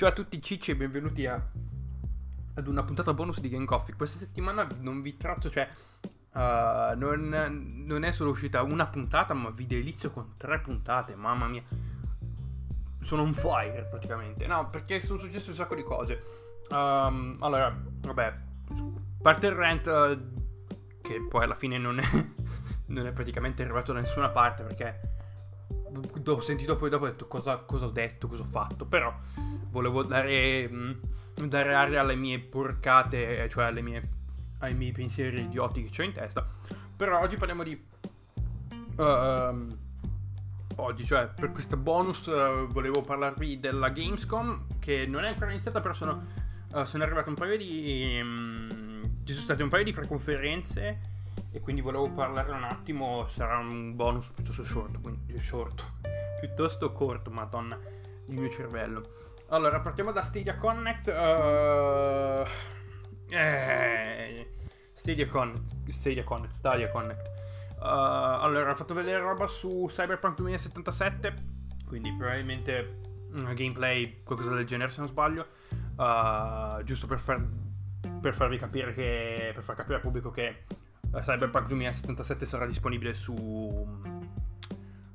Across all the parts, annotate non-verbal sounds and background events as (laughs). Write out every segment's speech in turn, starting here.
Ciao a tutti cicci e benvenuti a, ad una puntata bonus di Game Coffee. Questa settimana non vi tratto, cioè, uh, non, non, è solo uscita una puntata, ma vi delizio con tre puntate, mamma mia. Sono un fire praticamente. No, perché sono successe un sacco di cose. Um, allora, vabbè, parte il rant, uh, che poi alla fine non è, (laughs) non è praticamente arrivato da nessuna parte, perché ho sentito poi dopo ho detto cosa, cosa ho detto, cosa ho fatto, però volevo dare, mm, dare aria alle mie porcate, cioè mie, ai miei pensieri idioti che ho in testa. Però oggi parliamo di... Uh, oggi, cioè per questo bonus uh, volevo parlarvi della Gamescom che non è ancora iniziata, però sono, uh, sono arrivate un paio di... Um, ci sono state un paio di preconferenze e quindi volevo parlare un attimo, sarà un bonus piuttosto short, quindi short, piuttosto corto, madonna, il mio cervello. Allora, partiamo da Stadia Connect. Uh, eh, Stadia Connect, Stadia Connect, Stadia Connect. Uh, allora, ho fatto vedere roba su Cyberpunk 2077, quindi probabilmente un gameplay, qualcosa del genere se non sbaglio, uh, giusto per, far, per farvi capire che, per far capire al pubblico che uh, Cyberpunk 2077 sarà disponibile su,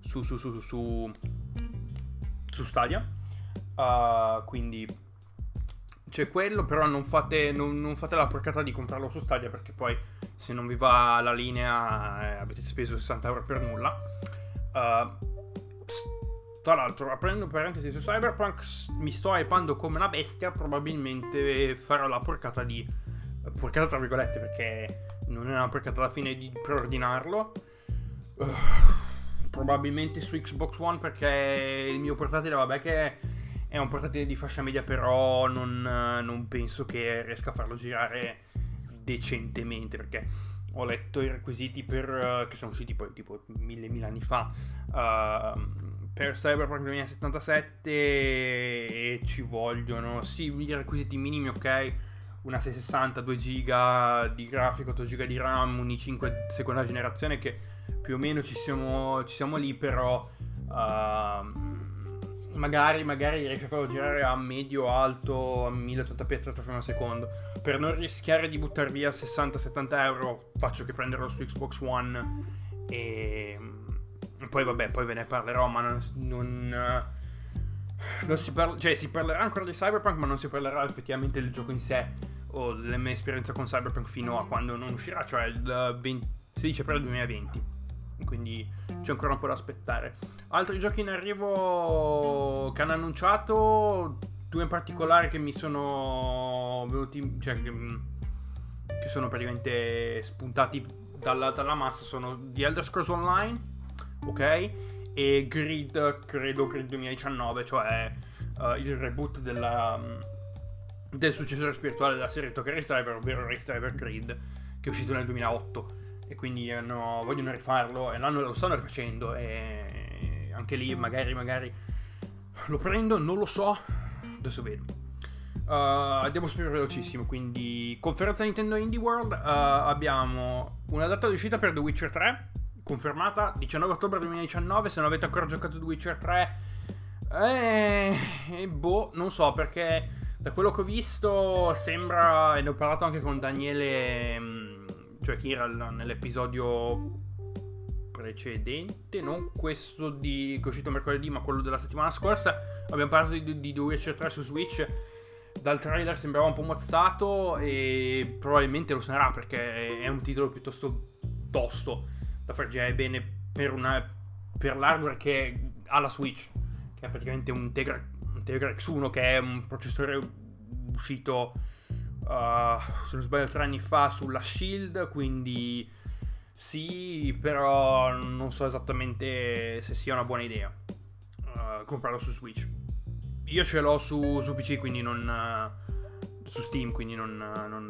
su, su, su, su, su Stadia. Uh, quindi c'è quello, però non fate, non, non fate, la porcata di comprarlo su Stadia perché poi se non vi va la linea eh, avete speso 60 euro per nulla. Uh, tra l'altro, aprendo parentesi su Cyberpunk, mi sto hypando come una bestia, probabilmente farò la porcata di... porcata tra virgolette perché non è una porcata alla fine di preordinarlo. Uh, probabilmente su Xbox One perché il mio portatile, vabbè che è un portatile di fascia media, però non, non penso che riesca a farlo girare decentemente perché ho letto i requisiti per, uh, che sono usciti poi tipo mille mille anni fa uh, per Cyberpunk 2077 e ci vogliono sì i requisiti minimi ok una 660 2 GB di grafico 8 GB di RAM un i5 seconda generazione che più o meno ci siamo, ci siamo lì però uh, magari, magari riesce a farlo girare a medio alto a 1080p 30 frame al secondo. Per non rischiare di buttare via 60-70 euro faccio che prenderlo su Xbox One e poi vabbè poi ve ne parlerò ma non, non, non si parla cioè si parlerà ancora di Cyberpunk ma non si parlerà effettivamente del gioco in sé o delle mie esperienze con Cyberpunk fino a quando non uscirà cioè il 20, 16 aprile 2020 quindi c'è ancora un po' da aspettare. Altri giochi in arrivo che hanno annunciato, due in particolare che mi sono venuti, cioè che, che sono praticamente spuntati dalla, dalla, massa sono The Elder Scrolls Online, ok? E Grid, credo Grid 2019, cioè uh, il reboot della, del successore spirituale della serie Tokyo Race ovvero Race Driver Grid, che è uscito nel 2008 e quindi hanno, vogliono rifarlo e lo stanno rifacendo e anche lì magari, magari lo prendo, non lo so, adesso vedo. Uh, andiamo super velocissimo, quindi conferenza Nintendo Indie World, uh, abbiamo una data di uscita per The Witcher 3, confermata 19 ottobre 2019, se non avete ancora giocato The Witcher 3, eh, eh, boh, non so perché da quello che ho visto sembra, e ne ho parlato anche con Daniele... Mh, cioè Kiral nell'episodio precedente, non questo di, che è uscito mercoledì, ma quello della settimana scorsa, abbiamo parlato di, di The Witcher 3 su Switch. Dal trailer sembrava un po' mozzato e probabilmente lo sarà perché è un titolo piuttosto tosto da far girare bene per, una, per l'hardware che ha la Switch, che è praticamente un Tegra, un Tegra X1 che è un processore uscito uh, se non sbaglio tre anni fa sulla Shield, quindi sì, però non so esattamente se sia una buona idea uh, comprarlo su Switch. Io ce l'ho su, su PC, quindi non... Uh, su Steam, quindi non, non,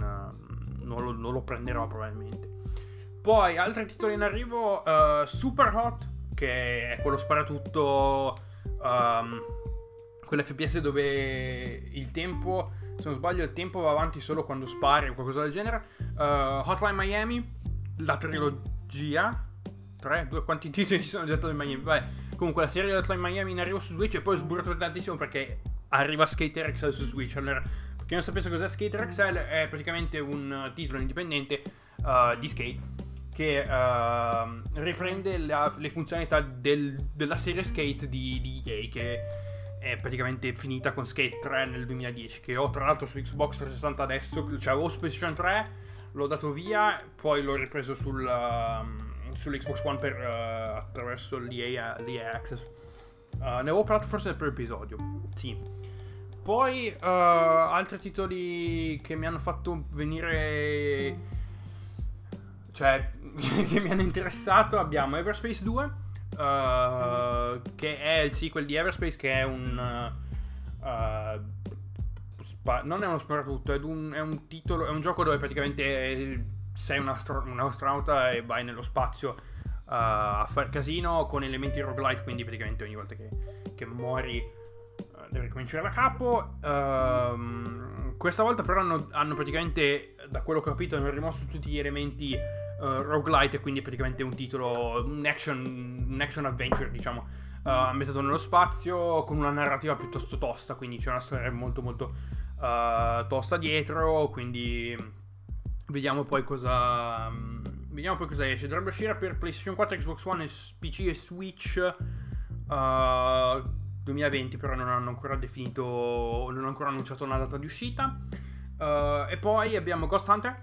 non, lo, non, lo, prenderò probabilmente. Poi altri titoli in arrivo, Super Hot, che è quello sparatutto, um, quell'FPS dove il tempo se non sbaglio il tempo va avanti solo quando spari o qualcosa del genere. Uh, Hotline Miami, la trilogia. Tre, due, quanti titoli ci sono di Hotline Miami? Beh, comunque la serie di Hotline Miami in arrivo su Switch e poi ho sburrato tantissimo perché arriva Skater XL su Switch. Allora, per chi non sapesse cos'è Skater XL, è praticamente un titolo indipendente uh, di skate che uh, riprende la, le funzionalità del, della serie Skate di, di EA che è praticamente finita con Skate 3 nel 2010 che ho tra l'altro su Xbox 360 adesso cioè avevo su PlayStation 3 l'ho dato via poi l'ho ripreso sul, uh, sull'Xbox One per, uh, attraverso l'EA, l'EA Access. Uh, ne avevo parlato forse primo episodio sì. Poi altri titoli che mi hanno fatto venire cioè, (laughs) che mi hanno interessato abbiamo Everspace 2, uh, che è il sequel di Everspace, che è un... Uh, spa- non è uno sparatutto, è un, è un titolo, è un gioco dove praticamente sei un, astro- un astronauta e vai nello spazio uh, a far casino con elementi roguelite, quindi praticamente ogni volta che, che muori devi ricominciare da capo. Uh, questa volta però hanno, hanno, praticamente, da quello che ho capito, hanno rimosso tutti gli elementi uh, roguelite, quindi praticamente un titolo, un action, un action adventure, diciamo, uh, ambientato nello spazio, con una narrativa piuttosto tosta, quindi c'è una storia molto molto uh, tosta dietro, quindi vediamo poi cosa... Um, vediamo poi cosa esce. Dovrebbe uscire per PlayStation 4, Xbox One, PC e Switch. Uh, 2020 però non hanno ancora definito, non hanno ancora annunciato una data di uscita. Uh, e poi abbiamo Ghost Hunter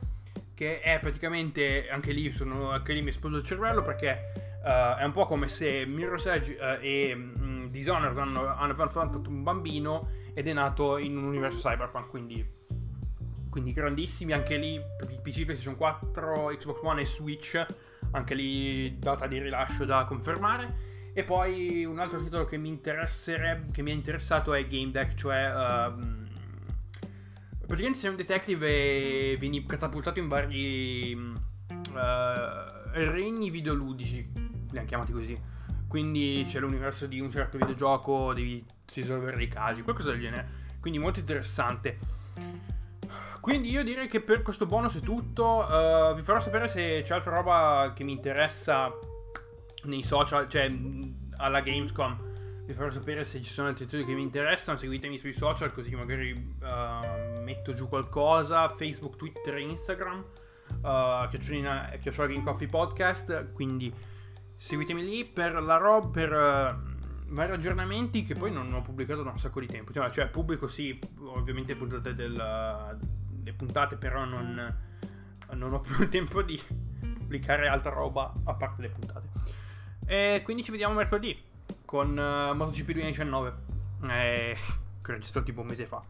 che è praticamente anche lì, sono, anche lì mi esploso il cervello perché uh, è un po' come se Mirror's Edge uh, e um, Dishonored hanno, hanno affrontato un bambino ed è nato in un universo cyberpunk, quindi, quindi grandissimi anche lì PC, PlayStation 4, Xbox One e Switch, anche lì data di rilascio da confermare. E poi un altro titolo che mi che mi è interessato è Game Deck, cioè uh, praticamente sei un detective e vieni catapultato in vari uh, regni videoludici, li hanno chiamati così. Quindi c'è l'universo di un certo videogioco, devi risolvere dei casi, qualcosa del genere. Quindi molto interessante. Quindi io direi che per questo bonus è tutto. Uh, vi farò sapere se c'è altra roba che mi interessa nei social, cioè alla Gamescom vi farò sapere se ci sono altri titoli che mi interessano. Seguitemi sui social così magari uh, metto giù qualcosa. Facebook, Twitter Instagram. Uh, chiocciolina, chiocciolina Coffee Podcast. Quindi seguitemi lì per la roba. Per uh, vari aggiornamenti che poi non ho pubblicato da un sacco di tempo. Cioè, cioè pubblico sì, ovviamente puntate del, le puntate, però non, non ho più il tempo di pubblicare altra roba a parte le puntate. E quindi ci vediamo mercoledì con uh, MotoGP 2019 eh, che ho registrato tipo un mese fa.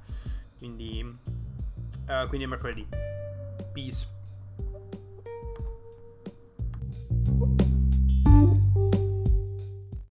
Quindi uh, quindi è mercoledì. Peace